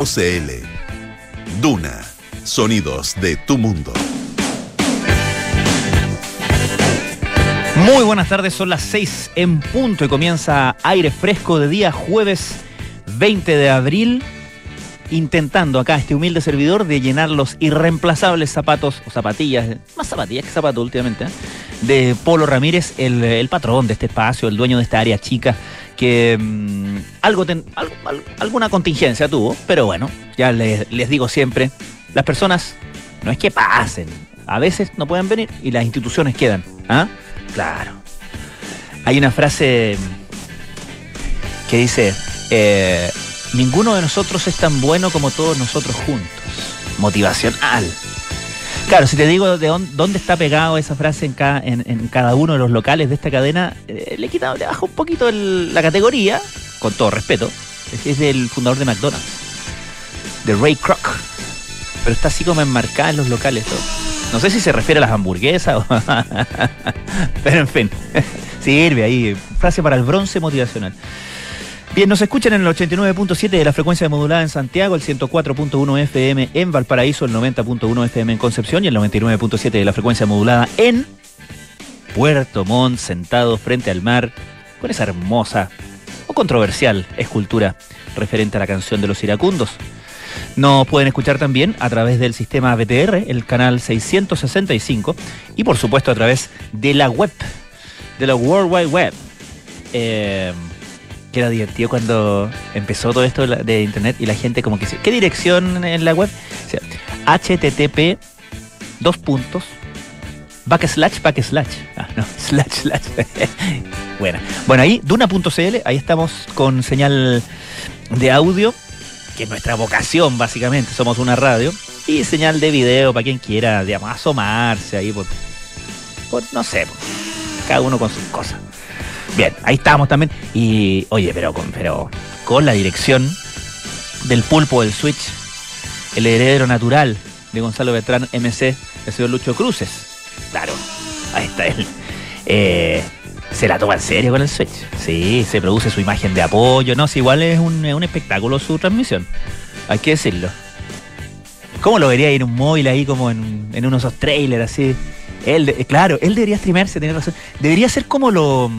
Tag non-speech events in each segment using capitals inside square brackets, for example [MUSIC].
OCL. Duna. Sonidos de tu mundo. Muy buenas tardes, son las 6 en punto y comienza aire fresco de día jueves 20 de abril, intentando acá este humilde servidor de llenar los irreemplazables zapatos o zapatillas, más zapatillas que zapatos últimamente, ¿eh? De Polo Ramírez, el, el patrón de este espacio, el dueño de esta área chica que mm, algo, alguna contingencia tuvo, pero bueno, ya les, les digo siempre, las personas no es que pasen, a veces no pueden venir y las instituciones quedan. ¿Ah? Claro. Hay una frase que dice, eh, ninguno de nosotros es tan bueno como todos nosotros juntos. Motivacional. Claro, si te digo de dónde está pegado esa frase en cada, en, cada uno de los locales de esta cadena, eh, le he quitado, le bajo un poquito la categoría, con todo respeto. Es, es del fundador de McDonald's, de Ray Kroc. Pero está así como enmarcada en los locales. No sé si se refiere a las hamburguesas. [LAUGHS] Pero en fin, [LAUGHS] sirve ahí. Frase para el bronce motivacional. Bien, nos escuchan en el 89.7 de la frecuencia modulada en Santiago, el 104.1 FM en Valparaíso, el 90.1 FM en Concepción y el 99.7 de la frecuencia modulada en Puerto Montt, sentado frente al mar, con esa hermosa o controversial escultura referente a la canción de los iracundos. Nos pueden escuchar también a través del sistema BTR, el canal 665, y por supuesto a través de la web, de la World Wide Web. Eh, que era divertido cuando empezó todo esto de internet y la gente como que dice, ¿qué dirección en la web? http dos puntos backslash backslash. Ah no [LAUGHS] slash slash. Bueno bueno ahí duna.cl ahí estamos con señal de audio que es nuestra vocación básicamente. Somos una radio y señal de video para quien quiera digamos asomarse ahí por, por no sé cada uno con sus cosas Bien, ahí estamos también. Y oye, pero con, pero con la dirección del pulpo del Switch, el heredero natural de Gonzalo Beltrán MC, el señor Lucho Cruces. Claro, ahí está él. Eh, se la toma en serio con el Switch. Sí, se produce su imagen de apoyo. No, si igual es un, espectáculo su transmisión. Hay que decirlo. ¿Cómo lo vería en un móvil ahí como en, en uno de esos trailers así? Él, claro, él debería streamerse, tiene razón. Debería ser como lo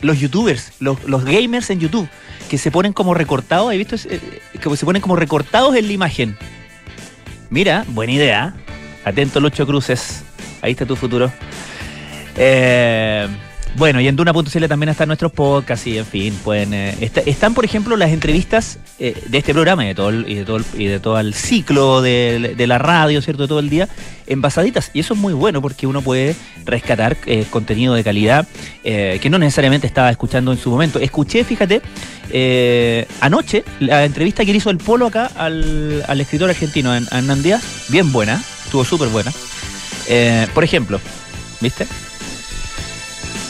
los youtubers, los, gamers en YouTube, que se ponen como recortados, ¿has visto? Eh, que se ponen como recortados en la imagen. Mira, buena idea. Atento, Lucho Cruces. Ahí está tu futuro. Eh, bueno, y en Duna.cl también están nuestros podcasts y en fin, pueden. Eh, están, por ejemplo, las entrevistas eh, de este programa y de todo el, y de todo y de todo el ciclo de, la radio, ¿cierto? De todo el día, envasaditas. Y eso es muy bueno porque uno puede rescatar eh, contenido de calidad que no necesariamente estaba escuchando en su momento. Escuché, fíjate, anoche la entrevista que hizo el Polo acá al, escritor argentino, Hernán Díaz, bien buena, estuvo súper buena. por ejemplo, ¿viste?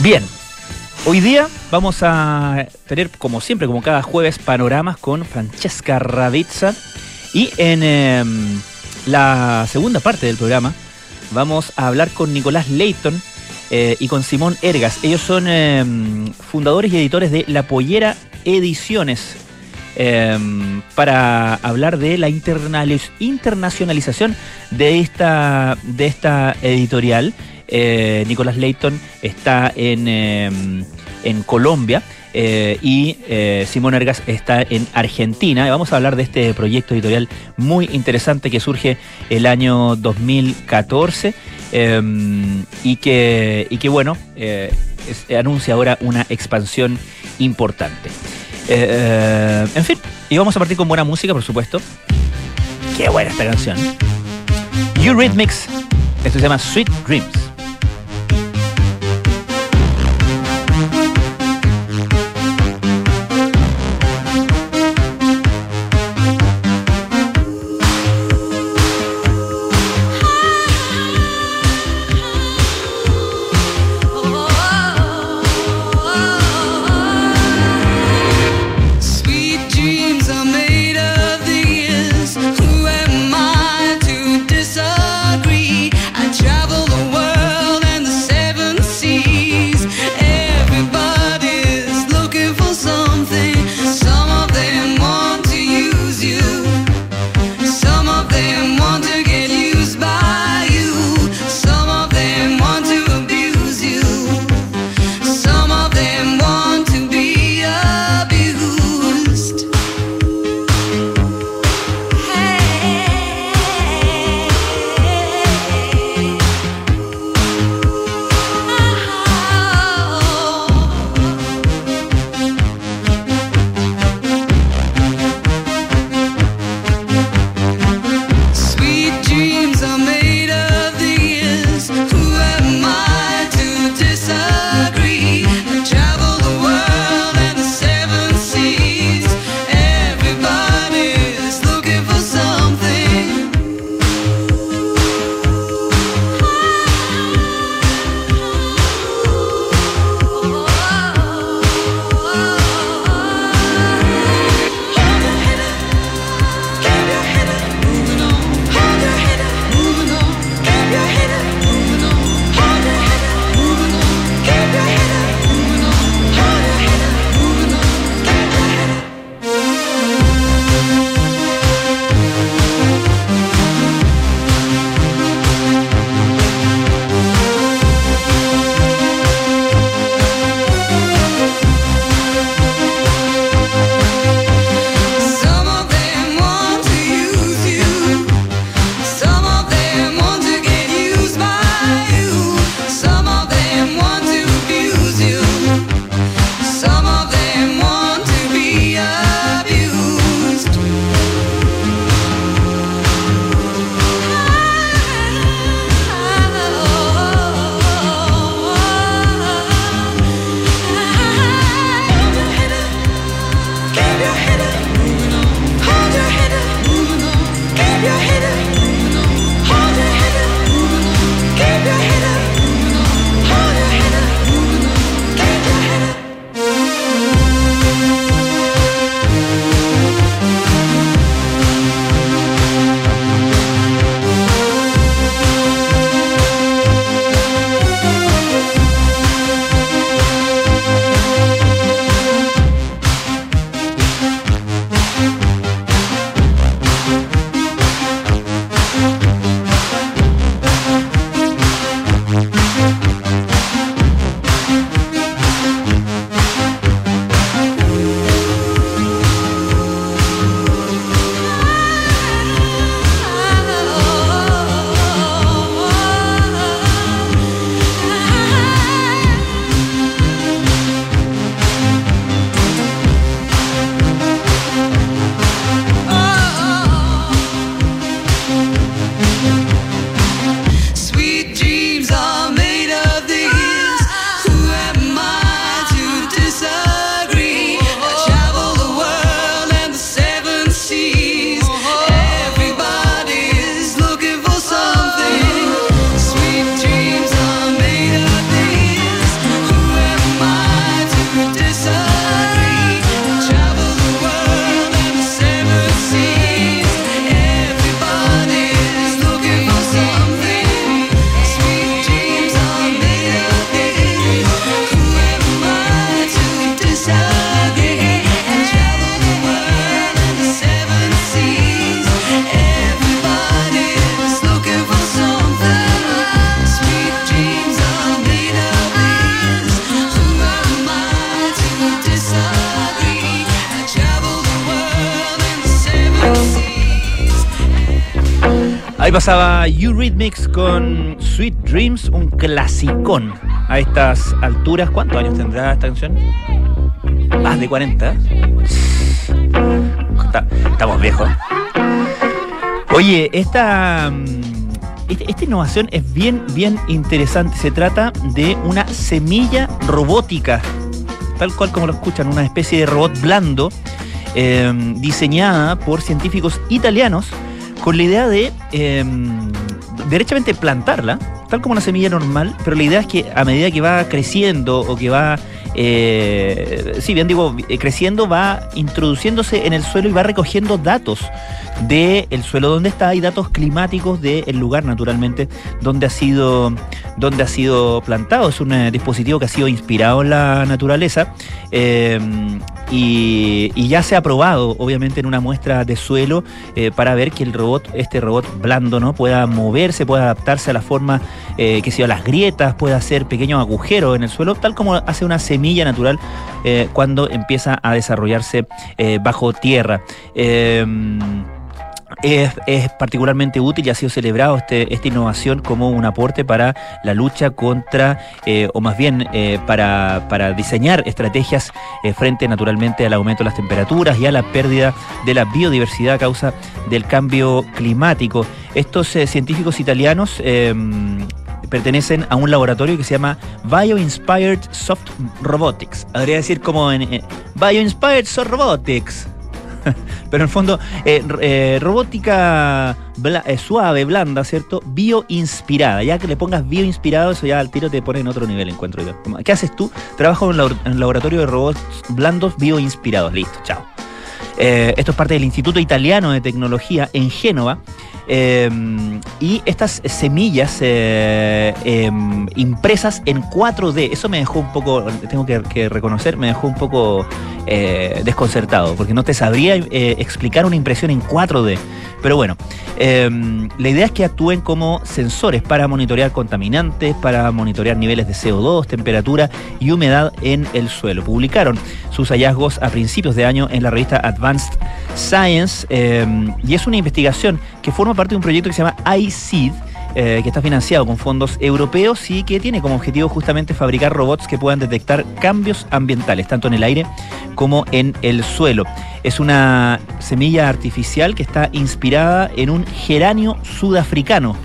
Bien, hoy día vamos a tener, como siempre, como cada jueves, panoramas con Francesca Ravizza. Y en em, la segunda parte del programa vamos a hablar con Nicolás Leighton eh, y con Simón Ergas. Ellos son em, fundadores y editores de La Pollera Ediciones. Em, para hablar de la internacionalización de esta, de esta editorial eh, Nicolás Leighton está en, em, en Colombia. Eh, y eh, Simón Ergas está en Argentina. Y vamos a hablar de este proyecto editorial muy interesante que surge el año 2014 em, y, que, y que, bueno, anuncia ahora una expansión importante. en fin, y vamos a partir con buena música, por supuesto. Qué buena esta canción. Eurythmics, esto se llama Sweet Dreams. Pasaba Eurythmics con Sweet Dreams, un clasicón a estas alturas. ¿Cuántos años tendrá esta canción? Más de 40. estamos viejos. Oye, esta, mm, este, esta innovación es bien, bien interesante. Se trata de una semilla robótica, tal cual como lo escuchan, una especie de robot blando eh, diseñada por científicos italianos con la idea de em, derechamente plantarla, tal como una semilla normal, pero la idea es que a medida que va creciendo o que va, eh, sí, bien digo, eh, creciendo, va introduciéndose en el suelo y va recogiendo datos del suelo donde está y datos climáticos del lugar, naturalmente, donde ha sido donde ha sido plantado. Es un eh, dispositivo que ha sido inspirado en la naturaleza em, y, ya se ha probado, obviamente, en una muestra de suelo eh, para ver que el robot, este robot blando, ¿no? pueda moverse, pueda adaptarse a la forma eh, que sea las grietas, pueda hacer pequeños agujeros en el suelo, tal como hace una semilla natural cuando empieza a desarrollarse bajo tierra. Es, particularmente útil y ha sido celebrado este, esta innovación como un aporte para la lucha contra, eh, o más bien eh, para, diseñar estrategias eh, frente naturalmente al aumento de las temperaturas y a la pérdida de la biodiversidad a causa del cambio climático. Estos científicos italianos em, pertenecen a un laboratorio que se llama Bio-Inspired Soft Robotics. Habría decir como en Bio-Inspired Soft Robotics. [LAUGHS] Pero en el fondo, eh, eh, robótica eh, suave, blanda, ¿cierto? Bioinspirada. Ya que le pongas bioinspirado, eso ya al tiro te pone en otro nivel, encuentro yo. ¿Qué haces tú? Trabajo en un laboratorio de robots blandos bioinspirados. Listo, chao. esto es parte del Instituto Italiano de Tecnología en Génova. Y estas semillas impresas en 4D, eso me dejó un poco, tengo que reconocer, me dejó un poco eh, desconcertado, porque no te sabría eh, explicar una impresión en 4D. Pero bueno, em, la idea es que actúen como sensores para monitorear contaminantes, para monitorear niveles de CO2, temperatura y humedad en el suelo. Publicaron sus hallazgos a principios de año en la revista Advanced Science em, y es una investigación que forma parte de un proyecto que se llama iSeed eh, que está financiado con fondos europeos y que tiene como objetivo justamente fabricar robots que puedan detectar cambios ambientales, tanto en el aire como en el suelo. Es una semilla artificial que está inspirada en un geranio sudafricano.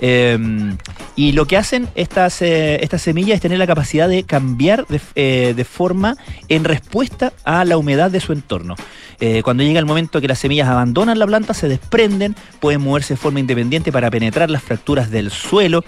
Em, y lo que hacen estas, eh, estas semillas es tener la capacidad de cambiar de, eh, de, forma en respuesta a la humedad de su entorno. Eh, cuando llega el momento que las semillas abandonan la planta, se desprenden, pueden moverse de forma independiente para penetrar las fracturas del suelo.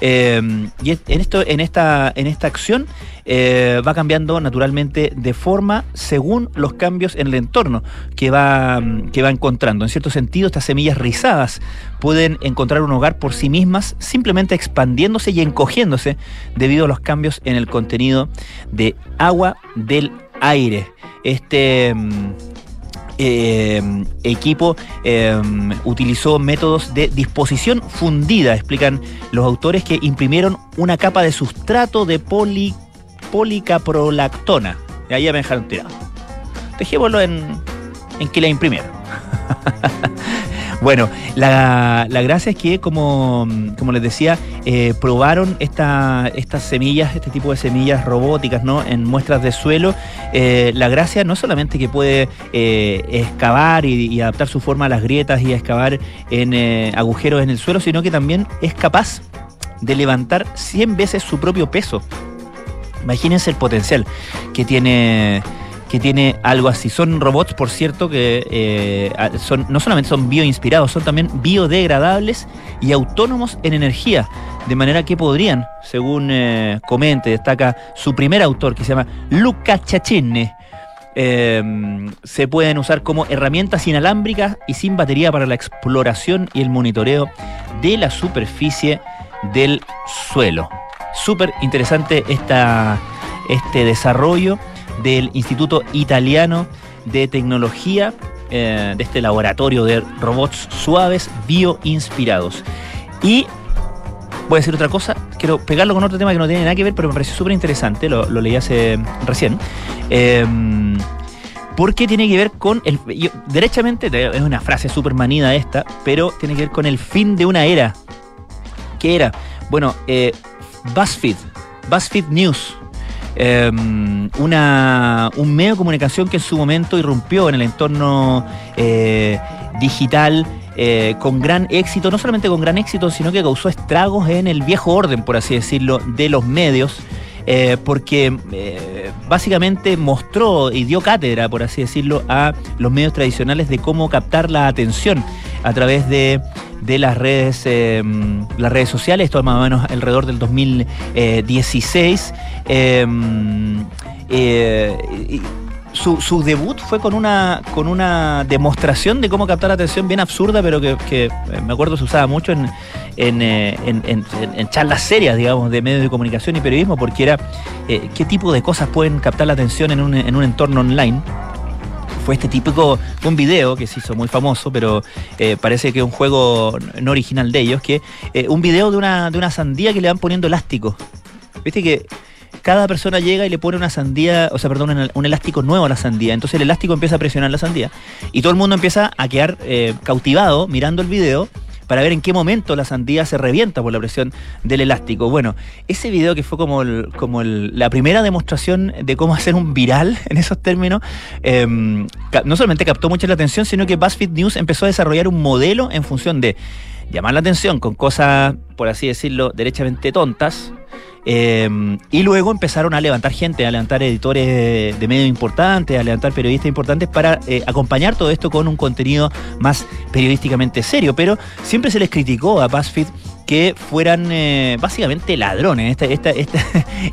Y en, esto, en, esta, en esta acción eh, va cambiando naturalmente de forma según los cambios en el entorno que va, que va encontrando. En cierto sentido, estas semillas rizadas pueden encontrar un hogar por sí mismas, simplemente expandiéndose y encogiéndose debido a los cambios en el contenido de agua del aire. Este eh, equipo eh, utilizó métodos de disposición fundida, explican los autores que imprimieron una capa de sustrato de poli, policaprolactona. Y ahí me dejaron tirado. Dejémoslo en, en que la imprimieron. [LAUGHS] Bueno, la, gracia es que, como, les decía, eh, probaron esta, estas semillas, este tipo de semillas robóticas, ¿no? En muestras de suelo. Eh, la gracia no solamente que puede eh, excavar y, adaptar su forma a las grietas y excavar en agujeros en el suelo, sino que también es capaz de levantar 100 veces su propio peso. Imagínense el potencial que tiene que tiene algo así. Son robots, por cierto, que eh, son, no solamente son bioinspirados, son también biodegradables y autónomos en energía, de manera que podrían, según eh, comente, destaca su primer autor, que se llama Luca Chachinne, em, se pueden usar como herramientas inalámbricas y sin batería para la exploración y el monitoreo de la superficie del suelo. Súper interesante esta, este desarrollo del Instituto Italiano de Tecnología, eh, de este laboratorio de robots suaves bioinspirados. Y voy a decir otra cosa, quiero pegarlo con otro tema que no tiene nada que ver, pero me pareció súper interesante, lo, leí hace recién. Em, porque tiene que ver con el. derechamente, es una frase súper manida esta, pero tiene que ver con el fin de una era. ¿Qué era? Bueno, eh, BuzzFeed, BuzzFeed News. Em, una, un medio de comunicación que en su momento irrumpió en el entorno eh, digital eh, con gran éxito, no solamente con gran éxito, sino que causó estragos en el viejo orden, por así decirlo, de los medios. Eh, porque básicamente mostró y dio cátedra, por así decirlo, a los medios tradicionales de cómo captar la atención a través de, las redes las redes sociales, esto más o menos alrededor del 2016 su, debut fue con una, con una demostración de cómo captar la atención bien absurda, pero que, eh, me acuerdo se usaba mucho en, eh, en, charlas serias, digamos, de medios de comunicación y periodismo, porque era eh, qué tipo de cosas pueden captar la atención en un, en un entorno online fue este típico, fue un video que se hizo muy famoso, pero parece que es un juego no original de ellos, que un video de una, de una sandía que le van poniendo elástico. Viste que cada persona llega y le pone una sandía, o sea, perdón, un, elástico nuevo a la sandía. Entonces el elástico empieza a presionar la sandía y todo el mundo empieza a quedar eh, cautivado mirando el video para ver en qué momento la sandía se revienta por la presión del elástico. Bueno, ese video que fue como, como la primera demostración de cómo hacer un viral [LAUGHS] en esos términos, em, no solamente captó mucha la atención, sino que BuzzFeed News empezó a desarrollar un modelo en función de llamar la atención con cosas, por así decirlo, derechamente tontas, Em, y luego empezaron a levantar gente, a levantar editores de medios importantes, a levantar periodistas importantes para eh, acompañar todo esto con un contenido más periodísticamente serio. Pero siempre se les criticó a BuzzFeed que fueran eh, básicamente ladrones.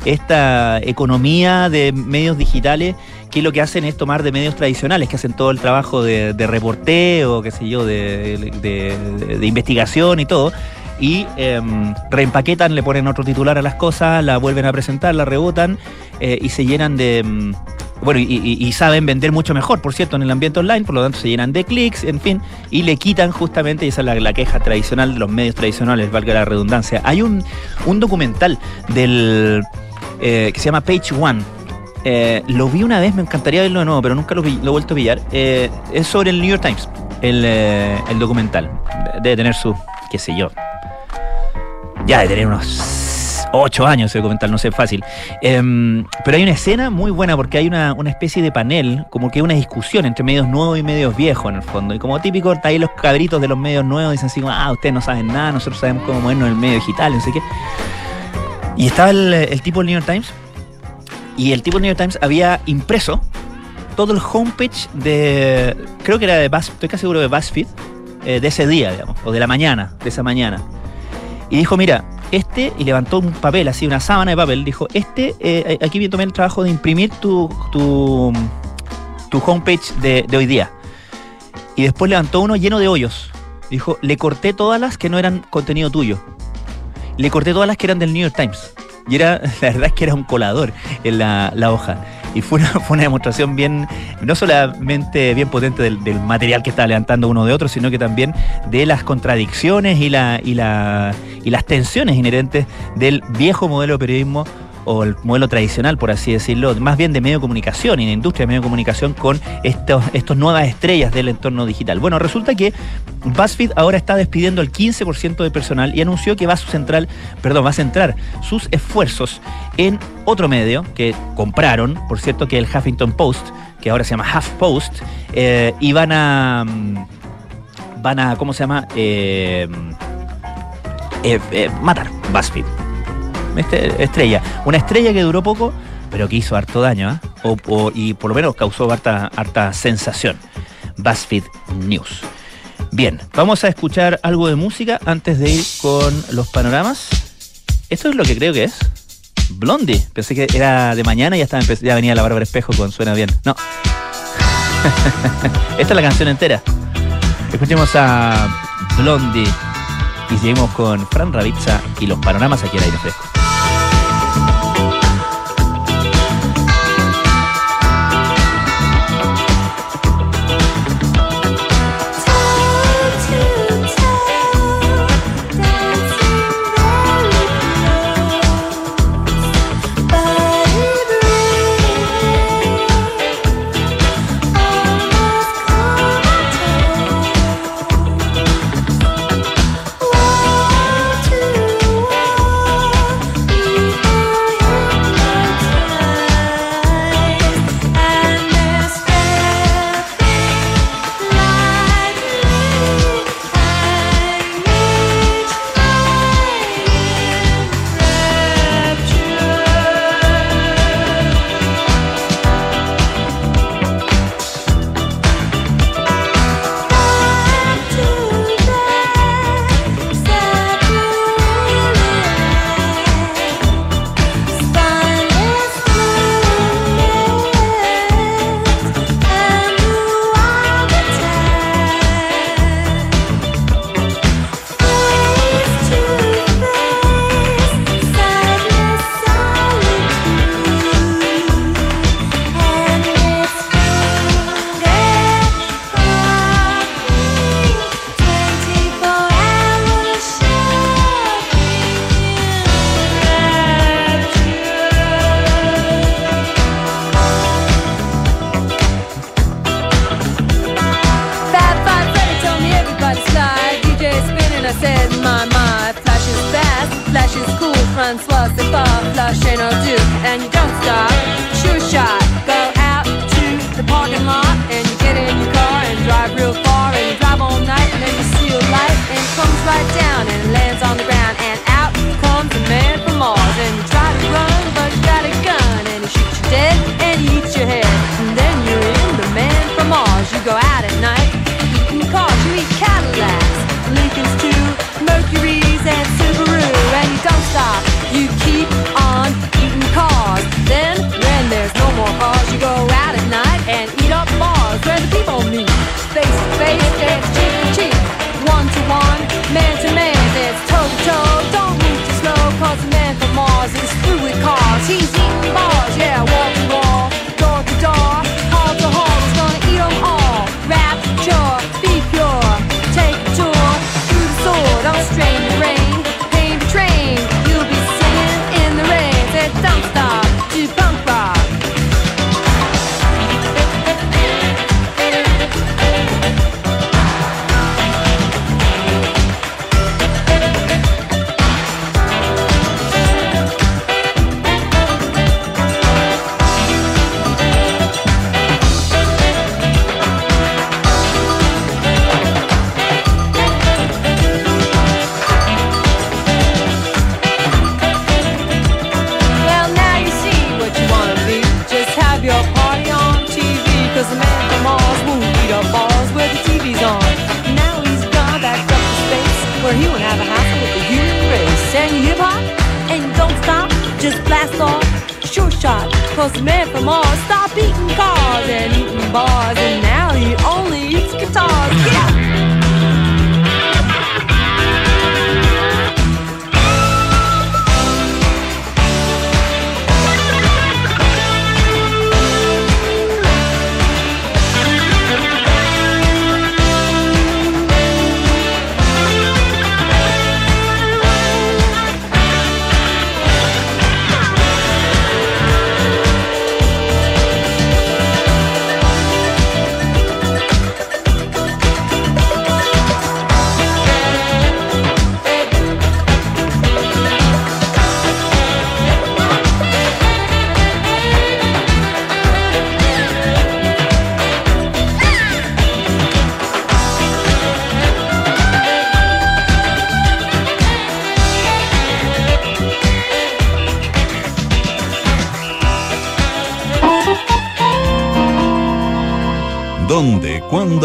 Esta, [LAUGHS] economía de medios digitales que lo que hacen es tomar de medios tradicionales, que hacen todo el trabajo de, reporteo, qué sé yo, de, de investigación y todo y em, reempaquetan, le ponen otro titular a las cosas, la vuelven a presentar, la rebotan eh, y se llenan de... Em, bueno, y, saben vender mucho mejor, por cierto, en el ambiente online, por lo tanto se llenan de clics, en fin, y le quitan justamente, y esa es la, queja tradicional de los medios tradicionales, valga la redundancia. Hay un, documental del eh, que se llama Page One, eh, lo vi una vez, me encantaría verlo de nuevo, pero nunca lo, he vuelto a pillar. es sobre el New York Times, el, el documental. Debe tener su, qué sé yo, ya de tener unos ocho años ese documental, no sé, fácil. Em, pero hay una escena muy buena porque hay una, especie de panel, como que una discusión entre medios nuevos y medios viejos en el fondo. Y como típico, está ahí los cabritos de los medios nuevos dicen así ah, ustedes no saben nada, nosotros sabemos cómo movernos en el medio digital, no sé qué. Y estaba el, tipo del New York Times, y el tipo del New York Times había impreso todo el homepage de, creo que era de BuzzFeed, estoy casi seguro de BuzzFeed, eh, de ese día, digamos, o de la mañana, de esa mañana. Y dijo, mira, este, y levantó un papel, así, una sábana de papel, dijo, este, eh, aquí a tomar el trabajo de imprimir tu, tu, tu homepage de, hoy día. Y después levantó uno lleno de hoyos. Dijo, le corté todas las que no eran contenido tuyo. Le corté todas las que eran del New York Times. Y era, [LAUGHS] la verdad es que era un colador en la, la hoja y fue una, fue una demostración bien, no solamente bien potente del, material que estaba levantando uno de otro, sino que también de las contradicciones y, la, y, la, y las tensiones inherentes del viejo modelo de periodismo o el modelo tradicional, por así decirlo, más bien de medio de comunicación y de industria de medio de comunicación con estos, estos nuevas estrellas del entorno digital. Bueno, resulta que BuzzFeed ahora está despidiendo el 15% de personal y anunció que va a central, perdón, va a centrar sus esfuerzos en otro medio que compraron, por cierto, que el Huffington Post, que ahora se llama HuffPost, eh, y van a van a, ¿cómo se llama? Eh, eh, matar BuzzFeed este, estrella. Una estrella que duró poco, pero que hizo harto daño, ¿eh? o, y por lo menos causó harta, harta sensación. BuzzFeed News. Bien, vamos a escuchar algo de música antes de ir con los panoramas. Esto es lo que creo que es. Blondie. Pensé que era de mañana y ya, estaba, ya venía la Bárbara Espejo con Suena Bien. No. [LAUGHS] Esta es la canción entera. Escuchemos a Blondie y seguimos con Fran Ravizza y los panoramas aquí en aire fresco.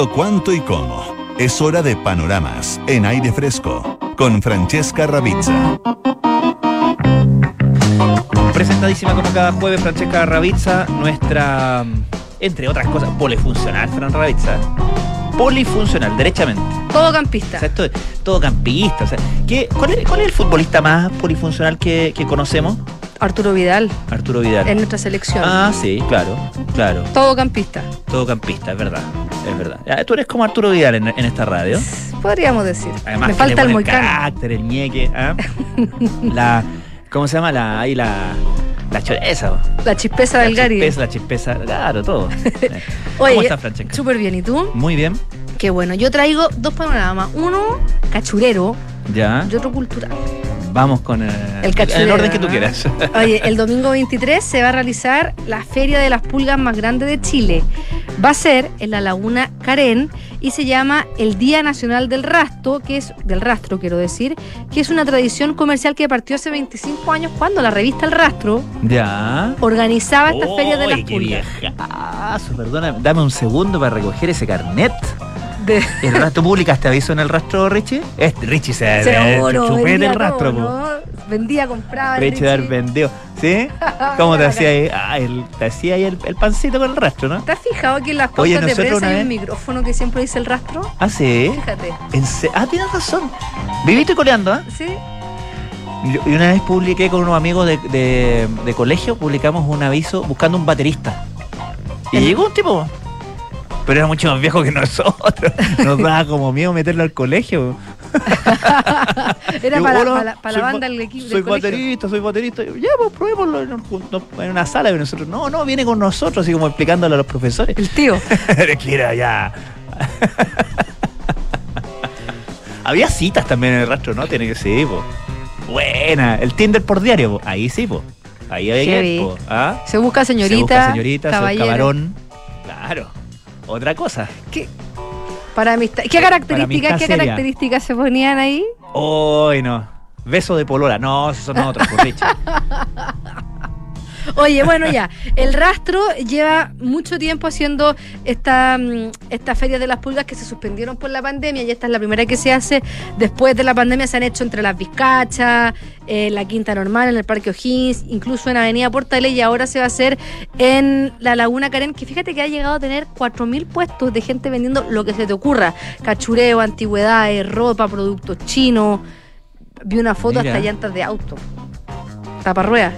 Cuándo, cuánto y cómo? Es hora de panoramas en aire fresco con Francesca Ravizza. Presentadísima como cada jueves, Francesca Ravizza, nuestra, entre otras cosas, polifuncional, Fran Ravizza. Polifuncional, derechamente. Todo O campista. sea, esto es todo campista. O sea, ¿qué- cuál, es, cuál es el futbolista más polifuncional que, que conocemos? Arturo Vidal Arturo Vidal. en nuestra selección. Ah, sí, claro, claro. Todo campista. Todo campista, es verdad. Es verdad. Ya, tú eres como Arturo Vidal en, en esta radio. Podríamos decir. Además, Me falta el moicano. carácter, el ñeque. ¿ah? [LAUGHS] la, ¿Cómo se llama? La, ahí la, la choreza. La chispeza La del Gary. chispeza, la chispeza, claro, todo. [LAUGHS] Oye, ¿Cómo estás, Francesca? Súper bien. ¿Y tú? Muy bien. Qué bueno. Yo traigo dos panoramas. Uno cachurero Ya. y otro cultural. Vamos con eh, El cachurero. en el orden que tú quieras. [LAUGHS] Oye, el domingo [LAUGHS] 23 se va a realizar la Feria de las Pulgas más grande de Chile. Va a ser en la Laguna Carén y se llama el Día Nacional del Rastro, que es del rastro, quiero decir, que es una tradición comercial que partió hace 25 años cuando la revista El Rastro ya. organizaba esta Feria de las Pulgas. viejazo, perdona, dame un segundo para recoger ese carnet. De- [LAUGHS] ¿El rastro publicaste aviso en el rastro, Richie? Este Richie se Seguro, chupete vendía el rastro, todo. Vendía, compraba. Richie dar Richie. vendió. ¿Sí? ¿Cómo te hacía ahí? Ah, el, te hacía ahí el, el pancito con el rastro, ¿no? ¿Te has fijado que en las pautas de prensa hay un vez- micrófono que siempre dice el rastro? Ah, sí. Fíjate. En se- ah, tienes razón. Viviste coleando, ¿ah? ¿Sí? Yo- Y una vez publiqué con unos amigos de, de- de colegio, publicamos un aviso buscando un baterista. Y llegó un tipo. Pero era mucho más viejo que nosotros. [LAUGHS] Nos daba como miedo meterlo al colegio. [LAUGHS] Era Yo, para, hola, para, para la banda ba- del equipo. Soy colegio. baterista, soy baterista. Yo, ya, pues probémoslo en, un- no, en una sala. Y nosotros, no, no, viene con nosotros, así como explicándolo a los profesores. El tío. [LAUGHS] Era que era ya. Había citas también en el rastro, ¿no? Tiene que ser, po. Buena. El Tinder por diario, po. Ahí sí, po. Ahí había que. ¿Ah? Se busca Se señorita, busca señorita, se busca caballero. varón. Claro. Otra cosa. ¿Qué, para amistad. ¿Qué características, qué características se ponían ahí? Hoy no. Beso de polola. No, esos son otros, por dicho. [LAUGHS] Oye, bueno, ya. El rastro lleva mucho tiempo haciendo esta, mm, esta feria de las pulgas que se suspendieron por la pandemia y esta es la primera que se hace. Después de la pandemia se han hecho entre las Vizcachas, en la Quinta Normal, en el Parque O'Higgins, incluso en Avenida Portales y ahora se va a hacer en la Laguna Carén, que fíjate que ha llegado a tener 4.000 puestos de gente vendiendo lo que se te ocurra. Cachureo, antigüedades, ropa, productos chinos. Vi una foto Mira. hasta llantas de auto. Taparruedas.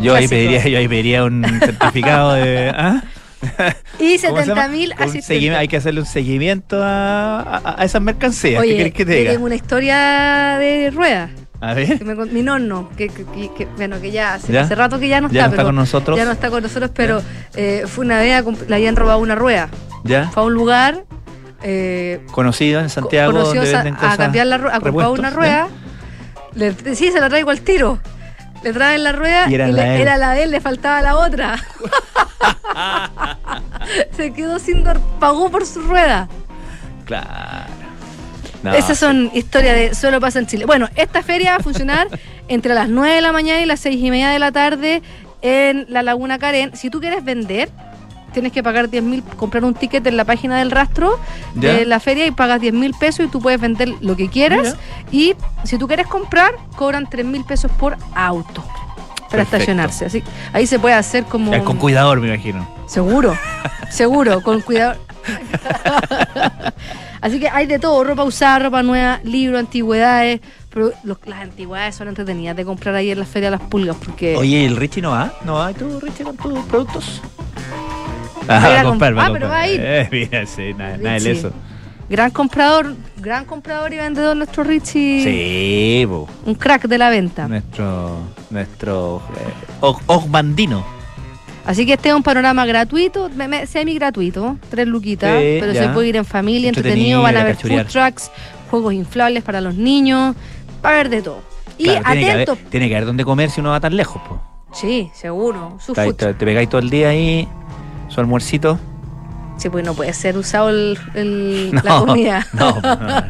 Yo ahí pediría, yo ahí pediría un [LAUGHS] certificado de. ¿ah? Y ¿Cómo se llama? 70 mil Un asistentes. seguimiento- Hay que hacerle un seguimiento a, a- a esas mercancías. Oye, ¿Qué querés que te diga? una historia de ruedas. A ver. Que me, con- mi nonno, que, que- que- que- bueno, que ya hace, ¿Ya? hace rato que ya no Ya está, no está pero con nosotros. ya no está con nosotros, pero eh, fue una vez, le habían robado una rueda. ¿Ya? Fue a un lugar, eh, Conocido en Santiago. conoció donde a, a cambiar la rueda, a comprar una ¿ya? rueda. Le- sí, se la traigo al tiro. Le traen la rueda Y era la de él. era la de él, le faltaba la otra. [LAUGHS] se quedó sin pagó por su rueda. Claro. No, Esas sí. son historias de solo pasa en Chile. Bueno, esta feria va a funcionar [LAUGHS] entre las 9 de la mañana y las 6 y media de la tarde en la Laguna Carén. Si tú quieres vender, tienes que pagar 10 mil, comprar un ticket en la página del rastro ¿Ya? de la feria y pagas 10 mil pesos y tú puedes vender lo que quieras. Y si tú quieres comprar, cobran 3 mil pesos por auto. Perfecto. estacionarse. Así, ahí se puede hacer como. Ya, con cuidador, me imagino. Seguro, [LAUGHS] seguro, con cuidado. Así que hay de todo, ropa usada, ropa nueva, libros, antigüedades. Pero los- las antigüedades son entretenidas de comprar ahí en la feria de las pulgas porque Oye, ¿el Richie no va? ¿No va tú, Richie, con tus productos? A Ah, comprar, ah, pero va a ir. Eh, mira, sí, nada, nada de eso. gran comprador, gran comprador y vendedor nuestro Richie. Sí, po. Un crack de la venta. Nuestro, nuestro eh. Así que este es un panorama gratuito, semi gratuito, tres luquitas, Sí, pero ya. se puede ir en familia, Entretenido, van a ver cachurear. food trucks, juegos inflables para los niños, va a haber de todo. Y Claro, atento, tiene que haber dónde comer si uno va tan lejos, po. sí, seguro, su Está te pegáis todo el día ahí, su almuercito. Sí, pues no puede ser usado el, el- [LAUGHS] No, la comida. no, no.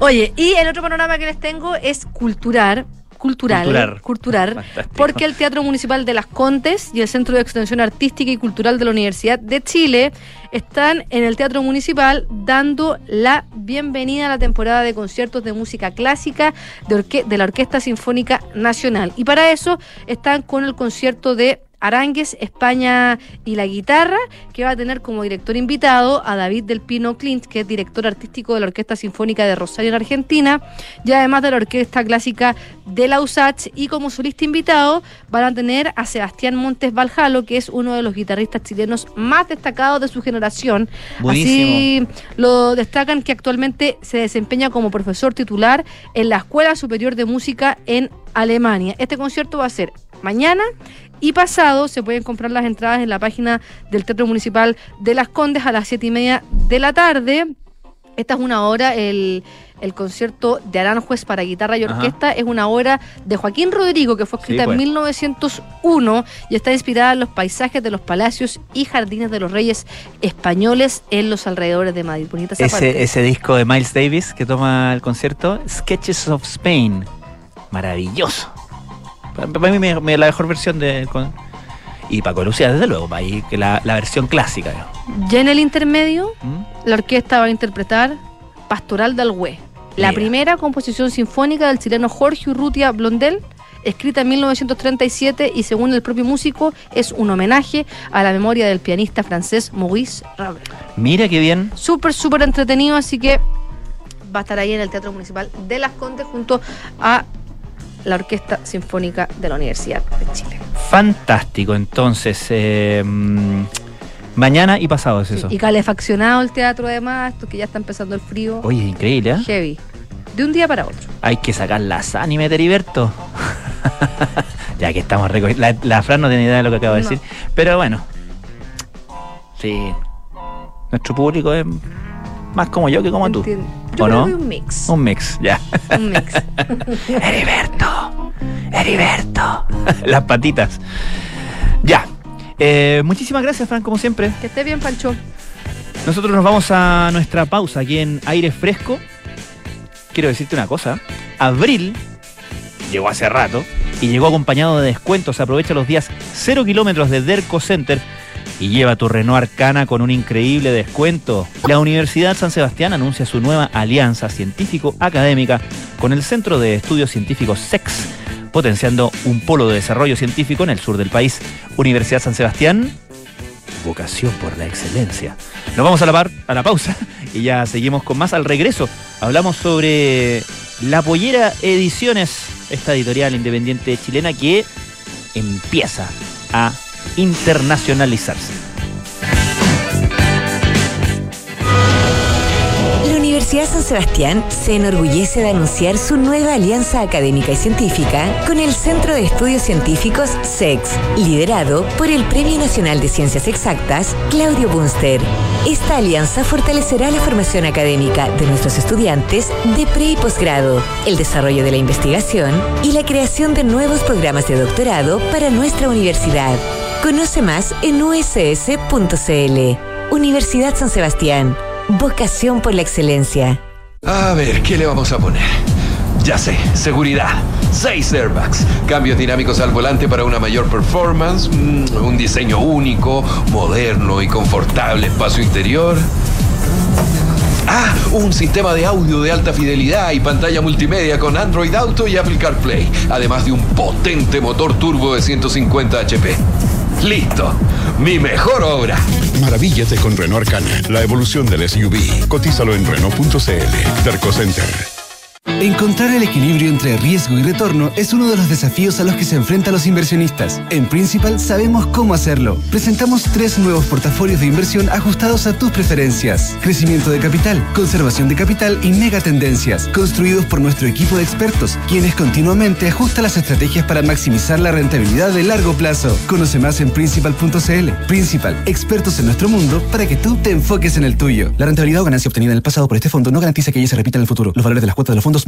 [LAUGHS] Oye, y el otro panorama que les tengo es cultural. Cultural, Cultural. cultural, porque el Teatro Municipal de Las Contes y el Centro de Extensión Artística y Cultural de la Universidad de Chile están en el Teatro Municipal dando la bienvenida a la temporada de conciertos de música clásica de, orque- de la Orquesta Sinfónica Nacional. Y para eso están con el concierto de Arangues, España y la guitarra, que va a tener como director invitado a David del Pino Clint, que es director artístico de la Orquesta Sinfónica de Rosario en Argentina, y además de la Orquesta Clásica de la USACH, y como solista invitado van a tener a Sebastián Montes Valjalo, que es uno de los guitarristas chilenos más destacados de su generación. Buenísimo. Así lo destacan que actualmente se desempeña como profesor titular en la Escuela Superior de Música en Alemania. Este concierto va a ser mañana y pasado. Se pueden comprar las entradas en la página del Teatro Municipal de Las Condes a las siete y media de la tarde. Esta es una hora, el, el concierto de Aranjuez para guitarra y Ajá. orquesta es una obra de Joaquín Rodrigo que fue escrita Sí, pues. en 1901 y está inspirada en los paisajes de los palacios y jardines de los reyes españoles en los alrededores de Madrid. Bonita esa parte. Ese disco de Miles Davis que toma el concierto, Sketches of Spain. Maravilloso. Para, mí me, me- la mejor versión de... con- y Paco Lucía, desde luego, para ahí, que la, la versión clásica. Ya en el intermedio, ¿Mm? la orquesta va a interpretar Pastoral del Hue, la primera composición sinfónica del chileno Jorge Urrutia Blondel, escrita en 1937 y según el propio músico es un homenaje a la memoria del pianista francés Maurice Ravel. Mira qué bien. Súper, súper entretenido, así que va a estar ahí en el Teatro Municipal de Las Condes junto a la Orquesta Sinfónica de la Universidad de Chile. Fantástico. Entonces, eh, mm, mañana y pasado es eso. Y calefaccionado el teatro además, esto que ya está empezando el frío. Oye, increíble, ¿eh? Heavy. De un día para otro. Hay que sacar las anime, Heriberto. [LAUGHS] ya que estamos recogiendo. La, la Fran no tiene idea de lo que acabo de decir. Pero bueno. Sí. Nuestro público es más como yo que como tú. Entiendo. ¿O Yo creo no? que un mix. Un mix, ya. Un mix. [LAUGHS] Heriberto. Heriberto. [LAUGHS] las patitas. Ya. Eh, muchísimas gracias, Fran, como siempre. que esté bien, Pancho. Nosotros nos vamos a nuestra pausa aquí en aire fresco. Quiero decirte una cosa. Abril llegó hace rato y llegó acompañado de descuentos. Aprovecha los días 0 kilómetros de Derco Center y lleva tu Renault Arcana con un increíble descuento. La Universidad San Sebastián anuncia su nueva alianza científico-académica con el Centro de Estudios Científicos SEX, potenciando un polo de desarrollo científico en el sur del país. Universidad San Sebastián, vocación por la excelencia. Nos vamos a la, par- a la pausa [LAUGHS] y ya seguimos con más al regreso. Hablamos sobre La Pollera Ediciones, esta editorial independiente chilena que empieza a internacionalizarse. La Universidad San Sebastián se enorgullece de anunciar su nueva alianza académica y científica con el Centro de Estudios Científicos SEX, liderado por el Premio Nacional de Ciencias Exactas, Claudio Bunster. Esta alianza fortalecerá la formación académica de nuestros estudiantes de pre y posgrado, el desarrollo de la investigación y la creación de nuevos programas de doctorado para nuestra universidad. Conoce más en uss.cl. Universidad San Sebastián. Vocación por la excelencia. A ver, ¿qué le vamos a poner? Ya sé, seguridad. Seis airbags, cambios dinámicos al volante para una mayor performance, mm, un diseño único, moderno y confortable espacio interior. Ah, un sistema de audio de alta fidelidad y pantalla multimedia con Android Auto y Apple CarPlay, además de un potente motor turbo de 150 HP. Listo, mi mejor obra. Maravíllate con Renault Arcana, la evolución del SUV. Cotízalo en Renault.cl. Terco Center. Encontrar el equilibrio entre riesgo y retorno es uno de los desafíos a los que se enfrentan los inversionistas. En Principal sabemos cómo hacerlo. Presentamos tres nuevos portafolios de inversión ajustados a tus preferencias. Crecimiento de capital, conservación de capital y megatendencias, construidos por nuestro equipo de expertos, quienes continuamente ajustan las estrategias para maximizar la rentabilidad de largo plazo. Conoce más en principal.cl. Principal, expertos en nuestro mundo para que tú te enfoques en el tuyo. La rentabilidad o ganancia obtenida en el pasado por este fondo no garantiza que ella se repita en el futuro. Los valores de las cuotas de los fondos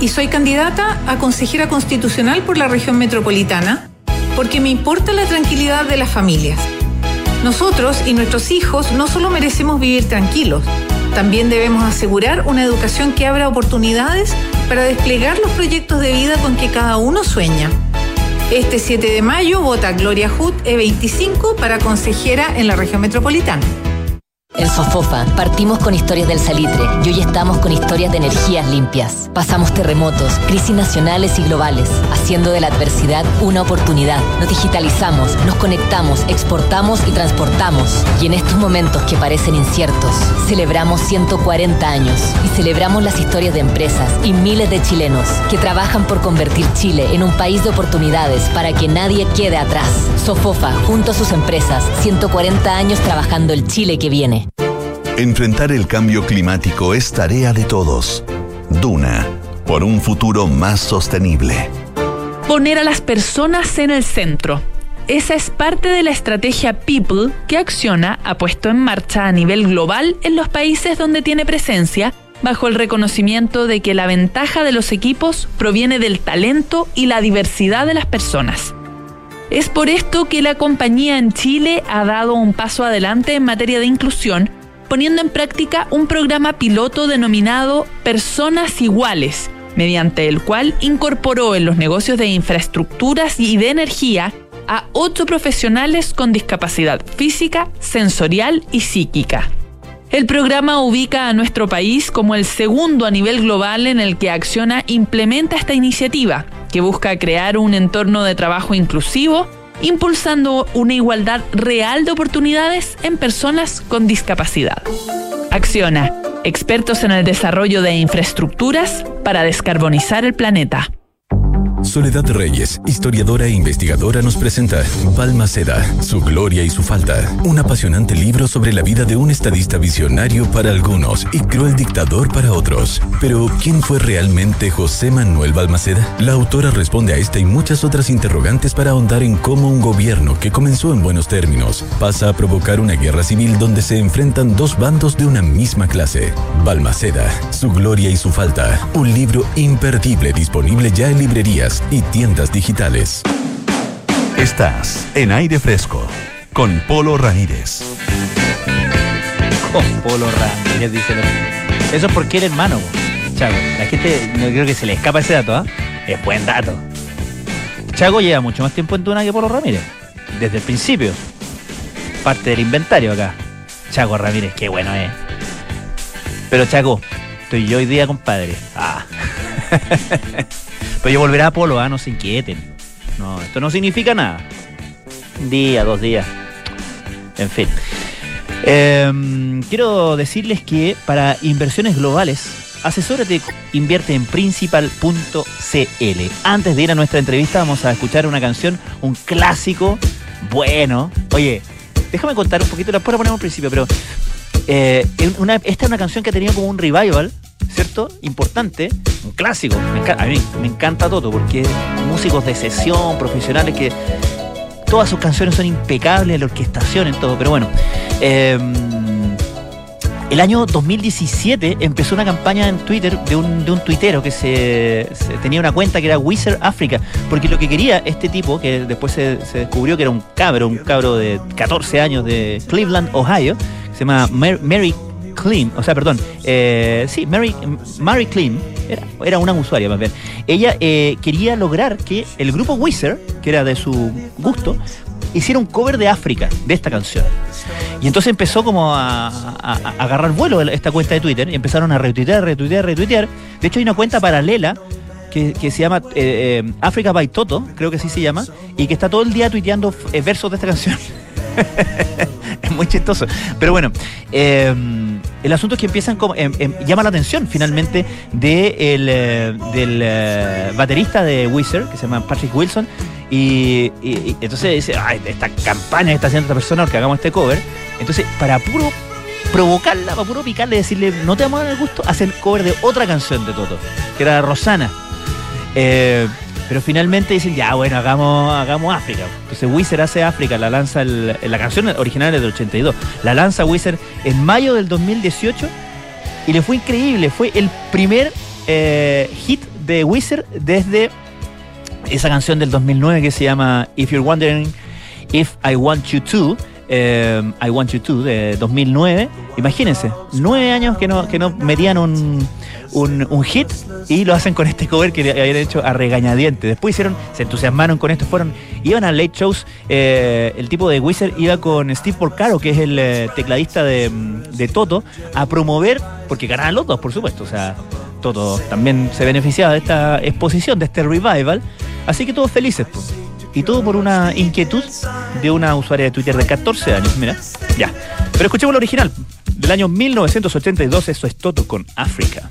y soy candidata a consejera constitucional por la región metropolitana porque me importa la tranquilidad de las familias. Nosotros y nuestros hijos no solo merecemos vivir tranquilos, también debemos asegurar una educación que abra oportunidades para desplegar los proyectos de vida con que cada uno sueña. Este 7 de mayo vota Gloria Hood E25 para consejera en la región metropolitana. En Sofofa partimos con historias del salitre y hoy estamos con historias de energías limpias. Pasamos terremotos, crisis nacionales y globales, haciendo de la adversidad una oportunidad. Nos digitalizamos, nos conectamos, exportamos y transportamos. Y en estos momentos que parecen inciertos, celebramos 140 años y celebramos las historias de empresas y miles de chilenos que trabajan por convertir Chile en un país de oportunidades para que nadie quede atrás. Sofofa, junto a sus empresas, 140 años trabajando el Chile que viene. Enfrentar el cambio climático es tarea de todos. Duna, por un futuro más sostenible. Poner a las personas en el centro. Esa es parte de la estrategia People que Acciona ha puesto en marcha a nivel global en los países donde tiene presencia, bajo el reconocimiento de que la ventaja de los equipos proviene del talento y la diversidad de las personas. Es por esto que la compañía en Chile ha dado un paso adelante en materia de inclusión, poniendo en práctica un programa piloto denominado Personas Iguales, mediante el cual incorporó en los negocios de infraestructuras y de energía a ocho profesionales con discapacidad física, sensorial y psíquica. El programa ubica a nuestro país como el segundo a nivel global en el que Acciona implementa esta iniciativa, que busca crear un entorno de trabajo inclusivo impulsando una igualdad real de oportunidades en personas con discapacidad. Acciona, expertos en el desarrollo de infraestructuras para descarbonizar el planeta. Soledad Reyes, historiadora e investigadora, nos presenta Balmaceda, su gloria y su falta. Un apasionante libro sobre la vida de un estadista visionario para algunos y cruel dictador para otros. Pero, ¿quién fue realmente José Manuel Balmaceda? La autora responde a esta y muchas otras interrogantes para ahondar en cómo un gobierno que comenzó en buenos términos pasa a provocar una guerra civil donde se enfrentan dos bandos de una misma clase. Balmaceda, su gloria y su falta. Un libro imperdible disponible ya en librerías y tiendas digitales. Estás en aire fresco con Polo Ramírez. Con Polo Ramírez, dice el Eso es porque eres hermano, Chago. La gente no creo que se le escapa ese dato, ¿ah? Es buen dato. Chago lleva mucho más tiempo en Tuna que Polo Ramírez. Desde el principio. Parte del inventario acá. Chago Ramírez, qué bueno es. Pero Chago, estoy yo hoy día, compadre. Ah. [LAUGHS] Pero yo volveré a Polo, ¿ah? no se inquieten. No, esto no significa nada. Un día, dos días. En fin. Eh, quiero decirles que para inversiones globales, asesórate, invierte en principal.cl. Antes de ir a nuestra entrevista, vamos a escuchar una canción, un clásico, bueno. Oye, déjame contar un poquito, la ponemos al principio, pero eh, esta es una canción que ha tenido como un revival ¿cierto? Importante, un clásico. a mí me encanta todo porque músicos de sesión, profesionales que todas sus canciones son impecables, la orquestación en todo, pero bueno. Em, El año 2017 empezó una campaña en Twitter de un, de un tuitero que se, se tenía una cuenta que era Wizard Africa, porque lo que quería este tipo, que después se, se descubrió que era un cabro, un cabro de 14 años de Cleveland, Ohio, se llama Mar- Mary Clean, o sea, perdón, eh, sí, Mary, Mary Clean, era, era una usuaria más bien. Ella eh, quería lograr que el grupo Wizard, que era de su gusto, hiciera un cover de África, de esta canción. Y entonces empezó como a, agarrar vuelo esta cuenta de Twitter y empezaron a retuitear, retuitear, retuitear. De hecho hay una cuenta paralela que, que se llama eh, eh, Africa by Toto, creo que así se llama, y que está todo el día tuiteando eh, versos de esta canción. [LAUGHS] es muy chistoso. Pero bueno, eh, el asunto es que empiezan como. em- em, llama la atención finalmente de eh, del eh, baterista de Wizard, que se llama Patrick Wilson. Y, entonces dice: esta campaña que está haciendo esta persona porque hagamos este cover. Entonces, para puro provocarla, para puro picarle decirle: No te vamos a dar el gusto, hacen cover de otra canción de Toto, que era Rosana. Eh, pero finalmente dicen, ya bueno, hagamos, hagamos África. Entonces Wizard hace África, la lanza, el- la canción original es del 82, la lanza Wizard en mayo del 2018 y le fue increíble, fue el primer eh, hit de Wizard desde esa canción del 2009 que se llama If You're Wondering If I Want You To, eh, I Want You To, de 2009. Imagínense, nueve años que no, que no metían un, un, hit y lo hacen con este cover que habían hecho a regañadientes. Después hicieron, se entusiasmaron con esto, fueron, iban a late shows. eh, el tipo de Wizard iba con Steve Porcaro, que es el eh, tecladista de, de Toto, a promover, porque ganaban los dos, por supuesto. O sea, Toto también se beneficiaba de esta exposición, de este revival. Así que todos felices. Y todo por una inquietud de una usuaria de Twitter de 14 años, mira. Ya. Pero escuchemos lo original. Del año 1982, eso es Toto con África.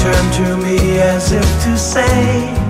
Turned to me as if to say,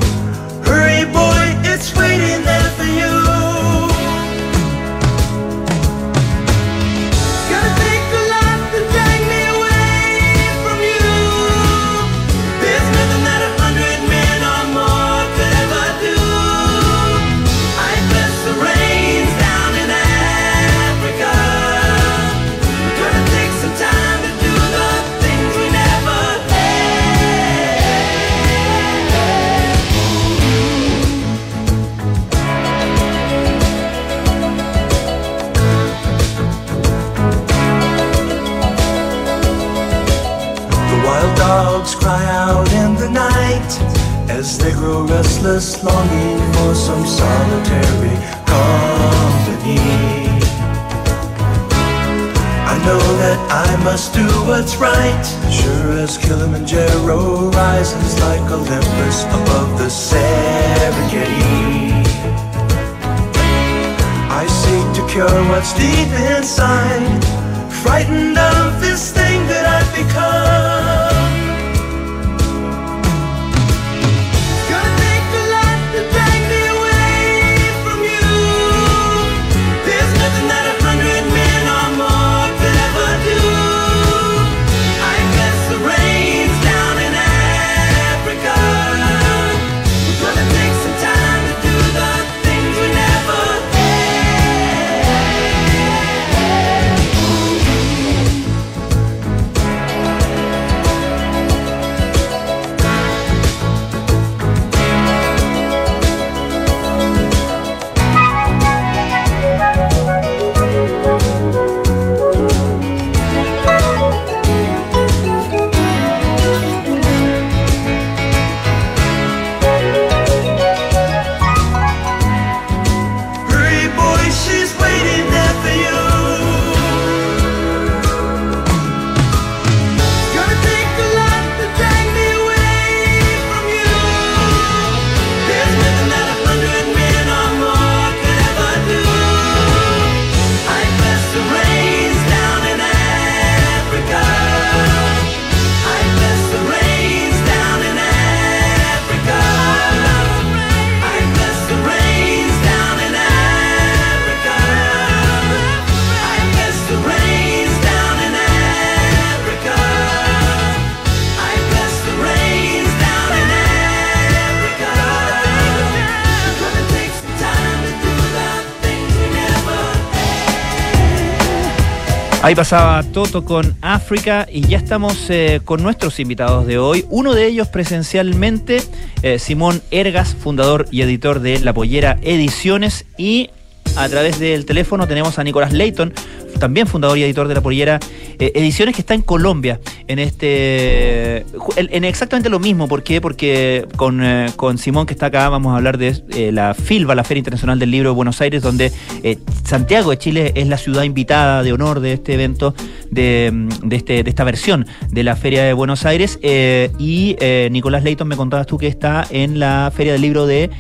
Ahí pasaba Toto con África y ya estamos eh, con nuestros invitados de hoy. Uno de ellos presencialmente, eh, Simón Ergas, fundador y editor de La Pollera Ediciones. Y a través del teléfono tenemos a Nicolás Leighton, también fundador y editor de La Pollera eh, Ediciones, que está en Colombia en este en, en exactamente lo mismo. ¿Por qué? Porque con, eh, con Simón, que está acá, vamos a hablar de eh, la FILBA, la Feria Internacional del Libro de Buenos Aires, donde eh, Santiago de Chile es la ciudad invitada de honor de este evento, de, mm, de este, de esta versión de la Feria de Buenos Aires. Eh, y eh, Nicolás Leighton, me contabas tú que está en la Feria del Libro de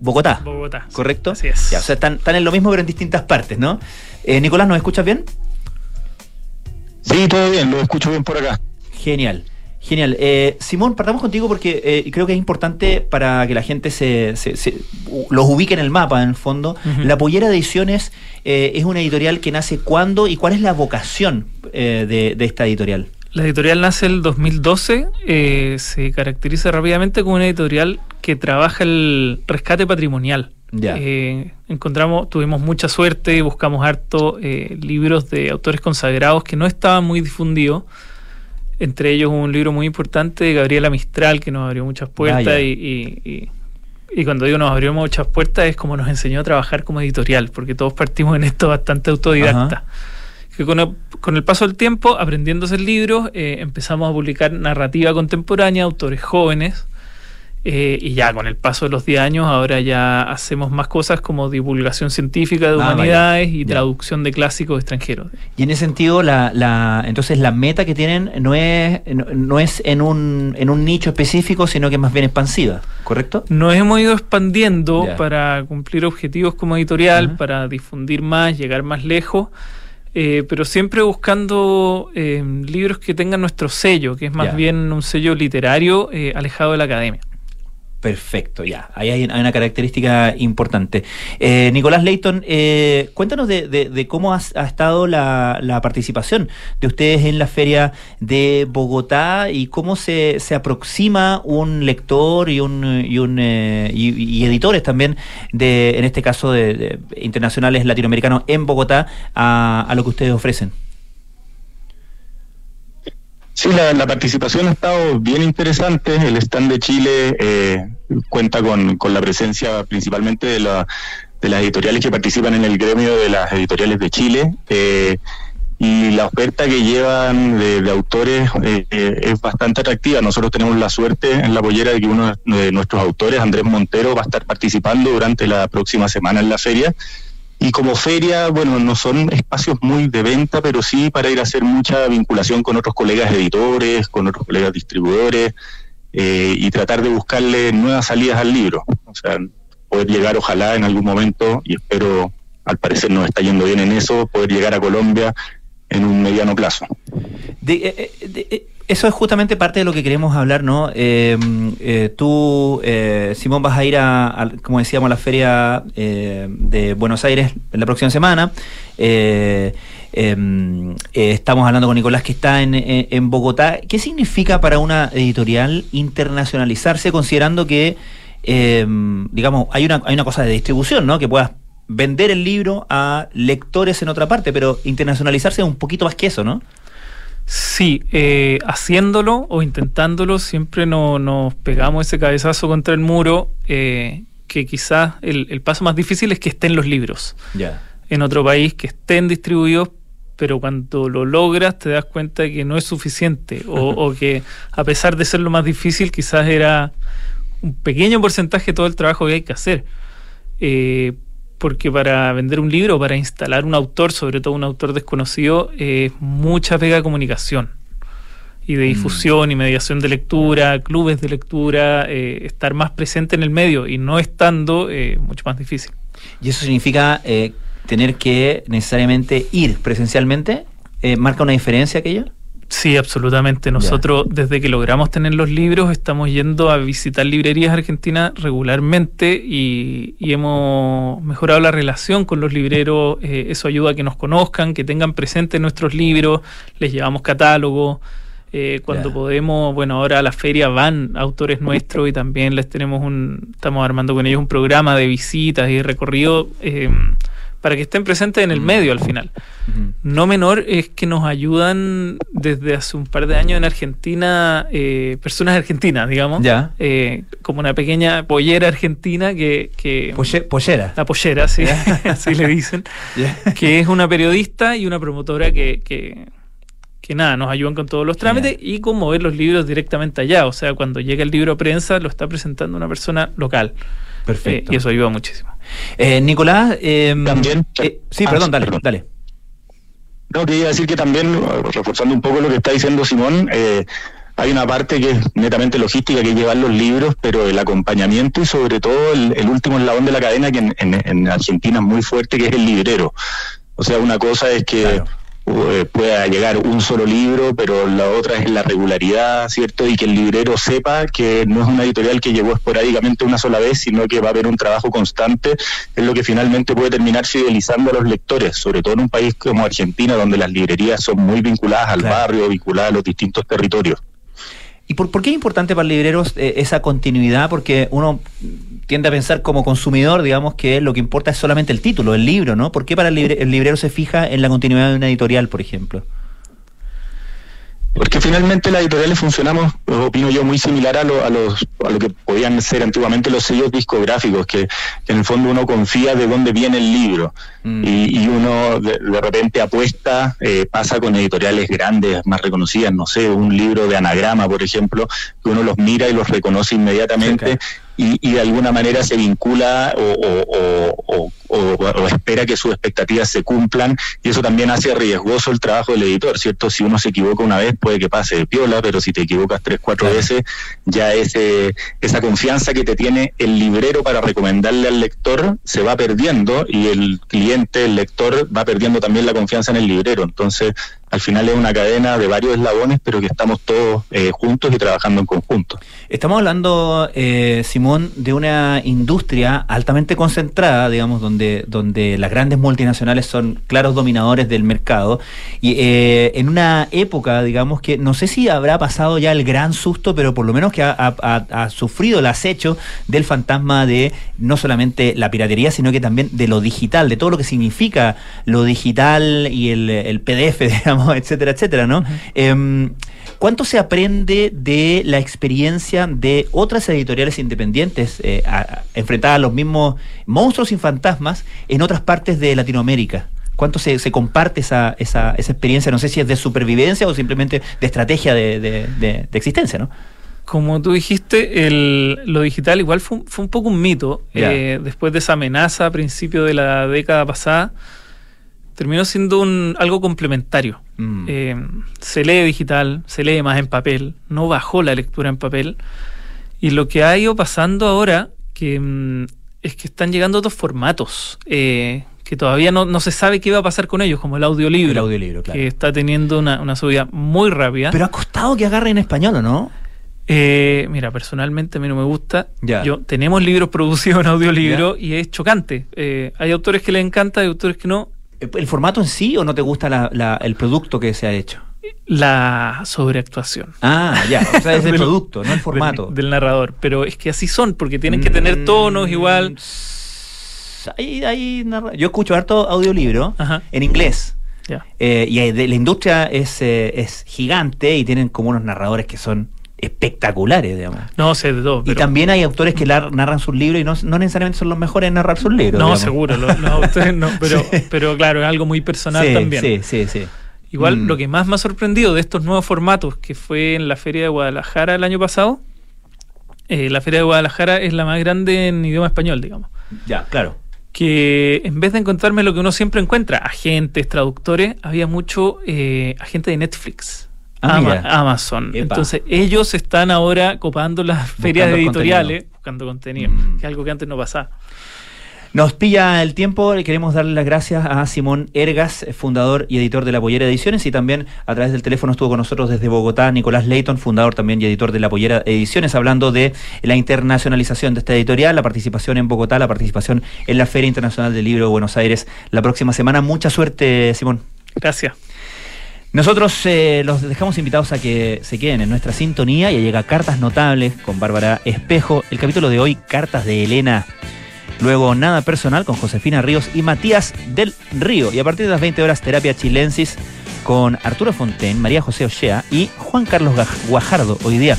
Bogotá. Bogotá. ¿Correcto? Así es. Ya, o sea, están, están en lo mismo, pero en distintas partes, ¿no? Eh, Nicolás, ¿nos escuchas bien? Sí, todo bien, lo escucho bien por acá. Genial. Genial. Eh, Simón, partamos contigo porque eh, creo que es importante para que la gente se, se- los ubique en el mapa, en el fondo. La Pollera Ediciones eh, es una editorial que nace cuándo y cuál es la vocación de, de esta editorial. La editorial nace el 2012, eh, se caracteriza rápidamente como una editorial que trabaja el rescate patrimonial. Ya. Encontramos, tuvimos mucha suerte y buscamos harto libros de autores consagrados que no estaban muy difundidos. Entre ellos un libro muy importante de Gabriela Mistral que nos abrió muchas puertas Ah, y- y- y cuando digo nos abrió muchas puertas es como nos enseñó a trabajar como editorial, porque todos partimos en esto bastante autodidacta. Que con el, con el paso del tiempo, aprendiendo a hacer libros, eh, empezamos a publicar narrativa contemporánea, autores jóvenes, eh, y ya con el paso de los 10 años, ahora ya hacemos más cosas como divulgación científica de Ah, vaya. humanidades y Ya. traducción de clásicos extranjeros. Y en ese sentido, la, la, entonces la meta que tienen no es, no, no es en, un, en un nicho específico, sino que es más bien expansiva, ¿correcto? Nos hemos ido expandiendo Ya. para cumplir objetivos como editorial, para difundir más, llegar más lejos, eh, pero siempre buscando eh, libros que tengan nuestro sello, que es más Ya. bien un sello literario eh, alejado de la academia. Perfecto, ya. Ahí hay, una característica importante. Eh, Nicolás Leighton, eh, cuéntanos de, cómo ha, estado la, participación de ustedes en la feria de Bogotá y cómo se, se aproxima un lector y un y, eh, editores también de, en este caso de, internacionales latinoamericanos en Bogotá a lo que ustedes ofrecen. Sí, la, participación ha estado bien interesante. El stand de Chile eh, cuenta con, con la presencia principalmente de, la- de las editoriales que participan en el gremio de las editoriales de Chile. eh, y la oferta que llevan de, de autores eh, eh, es bastante atractiva. Nosotros tenemos la suerte en la pollera de que uno de nuestros autores, Andrés Montero, va a estar participando durante la próxima semana en la feria. Y como feria, bueno, no son espacios muy de venta, pero sí para ir a hacer mucha vinculación con otros colegas editores, con otros colegas distribuidores eh, y tratar de buscarle nuevas salidas al libro. O sea, poder llegar ojalá en algún momento, y espero, al parecer nos está yendo bien en eso, poder llegar a Colombia en un mediano plazo. De- eh, eh, de- eh, eso es justamente parte de lo que queremos hablar, ¿no? Eh, eh, tú, eh, Simón, vas a ir a, como decíamos, a la feria eh, de Buenos Aires la próxima semana. Eh, estamos hablando con Nicolás que está en, en- en Bogotá. ¿Qué significa para una editorial internacionalizarse considerando que, digamos, hay una, hay una cosa de distribución, ¿no? Que puedas vender el libro a lectores en otra parte, pero internacionalizarse es un poquito más que eso, ¿no? Sí, eh, haciéndolo o intentándolo, siempre no- nos pegamos ese cabezazo contra el muro, eh, que quizás el, el paso más difícil es que estén los libros Ya. en otro país, que estén distribuidos, pero cuando lo logras te das cuenta de que no es suficiente, o, [LAUGHS] o que a pesar de ser lo más difícil, quizás era un pequeño porcentaje de todo el trabajo que hay que hacer. Eh, porque para vender un libro, para instalar un autor, sobre todo un autor desconocido, es mucha pega de comunicación y de difusión y mediación de lectura, clubes de lectura, eh, estar más presente en el medio y no estando, eh, mucho más difícil. ¿Y eso significa eh, tener que necesariamente ir presencialmente? ¿Marca una diferencia aquello? Sí, absolutamente. Nosotros, desde que logramos tener los libros, estamos yendo a visitar librerías argentinas regularmente y, y hemos mejorado la relación con los libreros. Eh, eso ayuda a que nos conozcan, que tengan presente nuestros libros, les llevamos catálogos. Eh, cuando podemos, bueno, ahora a la feria van autores nuestros y también les tenemos un, estamos armando con ellos un programa de visitas y recorrido eh, para que estén presentes en el medio al final. No menor es que nos ayudan desde hace un par de años en Argentina, eh, personas argentinas, digamos, Ya. eh, como una pequeña pollera argentina que... que Polle- pollera. La pollera, sí, [LAUGHS] así le dicen, [LAUGHS] que es una periodista y una promotora que... que que nada, nos ayudan con todos los trámites y con mover los libros directamente allá. O sea, cuando llega el libro a prensa, lo está presentando una persona local. Perfecto. Eh, y eso ayuda muchísimo. Eh, Nicolás, eh, También. eh, sí, Ah, perdón, dale, perdón. dale. No, quería decir que también, reforzando un poco lo que está diciendo Simón, eh, hay una parte que es netamente logística, que es llevar los libros, pero el acompañamiento y sobre todo el, el último eslabón de la cadena, que en, en- en Argentina es muy fuerte, que es el librero. O sea, una cosa es que pueda llegar un solo libro, pero la otra es la regularidad, ¿cierto? Y que el librero sepa que no es una editorial que llegó esporádicamente una sola vez, sino que va a haber un trabajo constante, es lo que finalmente puede terminar fidelizando a los lectores, sobre todo en un país como Argentina, donde las librerías son muy vinculadas al barrio, vinculadas a los distintos territorios. ¿Y por, por qué es importante para libreros eh, esa continuidad? Porque uno tiende a pensar como consumidor, digamos, que lo que importa es solamente el título, el libro, ¿no? ¿Por qué para el, el librero se fija en la continuidad de una editorial, por ejemplo? Porque finalmente las editoriales funcionamos, pues, opino yo, muy similar a lo, a, los, a lo que podían ser antiguamente los sellos discográficos, que, que en el fondo uno confía de dónde viene el libro y, y uno de, de repente apuesta, eh, pasa con editoriales grandes, más reconocidas, no sé, un libro de anagrama, por ejemplo, que uno los mira y los reconoce inmediatamente. Y, y de alguna manera se vincula o, o- o- o- o- o espera que sus expectativas se cumplan y eso también hace riesgoso el trabajo del editor, ¿cierto? Si uno se equivoca una vez puede que pase de piola, pero si te equivocas tres, cuatro veces, ya ese, esa confianza que te tiene el librero para recomendarle al lector se va perdiendo y el cliente, el lector, va perdiendo también la confianza en el librero. Entonces, al final es una cadena de varios eslabones, pero que estamos todos eh, juntos y trabajando en conjunto. Estamos hablando, eh, Simón, de una industria altamente concentrada, digamos, donde, donde las grandes multinacionales son claros dominadores del mercado. Y eh, en una época, digamos, que no sé si habrá pasado ya el gran susto, pero por lo menos que ha, ha- ha- ha sufrido el acecho del fantasma de no solamente la piratería, sino que también de lo digital, de todo lo que significa lo digital y el, el PDF, [LAUGHS] digamos, etcétera, etcétera, ¿no? Em, ¿Cuánto se aprende de la experiencia de otras editoriales independientes eh, a- a- enfrentadas a los mismos monstruos y fantasmas en otras partes de Latinoamérica? ¿Cuánto se, se comparte esa, esa, esa experiencia? No sé si es de supervivencia o simplemente de estrategia de, de- de- de existencia, ¿no? Como tú dijiste, el, lo digital igual fue, un- fue un poco un mito. Eh, después de esa amenaza a principios de la década pasada, terminó siendo un, algo complementario. Mm. Eh, se lee digital, se lee más en papel, no bajó la lectura en papel. Y lo que ha ido pasando ahora que, mm, es que están llegando otros formatos eh, que todavía no, no se sabe qué va a pasar con ellos, como el audiolibro. El audiolibro, claro. Que está teniendo una, una subida muy rápida. Pero ha costado que agarre en español, ¿o no? Eh, mira, personalmente a mí no me gusta. Ya. Yo, tenemos libros producidos en audiolibro y es chocante. Eh, hay autores que les encanta, hay autores que no. ¿El formato en sí o no te gusta la- la- el producto que se ha hecho? La sobreactuación. Ah, ya. O sea, es el [LAUGHS] producto, no el formato. Del, del narrador. Pero es que así son, porque tienen que tener tonos igual. Hay- hay narra- Yo escucho harto audiolibro en inglés. Ya. Eh, y de- la industria es, eh, es gigante y tienen como unos narradores que son espectaculares, digamos. No sé de todo. Y también hay autores que narran sus libros y no, no necesariamente son los mejores en narrar sus libros. No, digamos. seguro, los, los autores no, [LAUGHS] pero, pero claro, es algo muy personal Sí, también. Sí, sí, sí. Igual Mm. lo que más me ha sorprendido de estos nuevos formatos que fue en la Feria de Guadalajara el año pasado, eh, la Feria de Guadalajara es la más grande en idioma español, digamos. Ya, claro. Que en vez de encontrarme lo que uno siempre encuentra, agentes, traductores, había mucho eh, agente de Netflix. Ah, Ama- mira. Amazon. Epa. Entonces, ellos están ahora copando las ferias Buscando editoriales, buscando contenido, que es algo que antes no pasaba. Nos pilla el tiempo, le queremos darle las gracias a Simón Ergas, eh, fundador y editor de La Pollera Ediciones, y también a través del teléfono estuvo con nosotros desde Bogotá Nicolás Leighton, fundador también y editor de La Pollera Ediciones, hablando de la internacionalización de esta editorial, la participación en Bogotá, la participación en la Feria Internacional del Libro de Buenos Aires la próxima semana. Mucha suerte, Simón. Gracias. Nosotros eh, los dejamos invitados a que se queden en nuestra sintonía y llega Cartas Notables con Bárbara Espejo. El capítulo de hoy, Cartas de Elena. Luego Nada Personal con Josefina Ríos y Matías del Río. Y a partir de las 20 horas Terapia Chilensis con Arturo Fonten, María José Ochea y Juan Carlos Guajardo hoy día.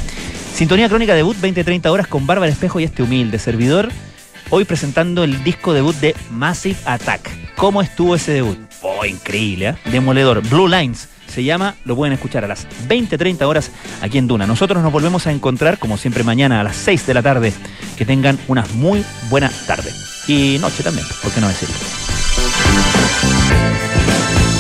Sintonía Crónica debut 20-30 horas con Bárbara Espejo y este humilde servidor. Hoy presentando el disco debut de Massive Attack. ¿Cómo estuvo ese debut? Oh, increíble, ¿eh? Demoledor. Blue Lines se llama, lo pueden escuchar a las 20-30 horas aquí en Duna. Nosotros nos volvemos a encontrar, como siempre, mañana a las 6 de la tarde. Que tengan una muy buena tarde. Y noche también, ¿por qué no decirlo?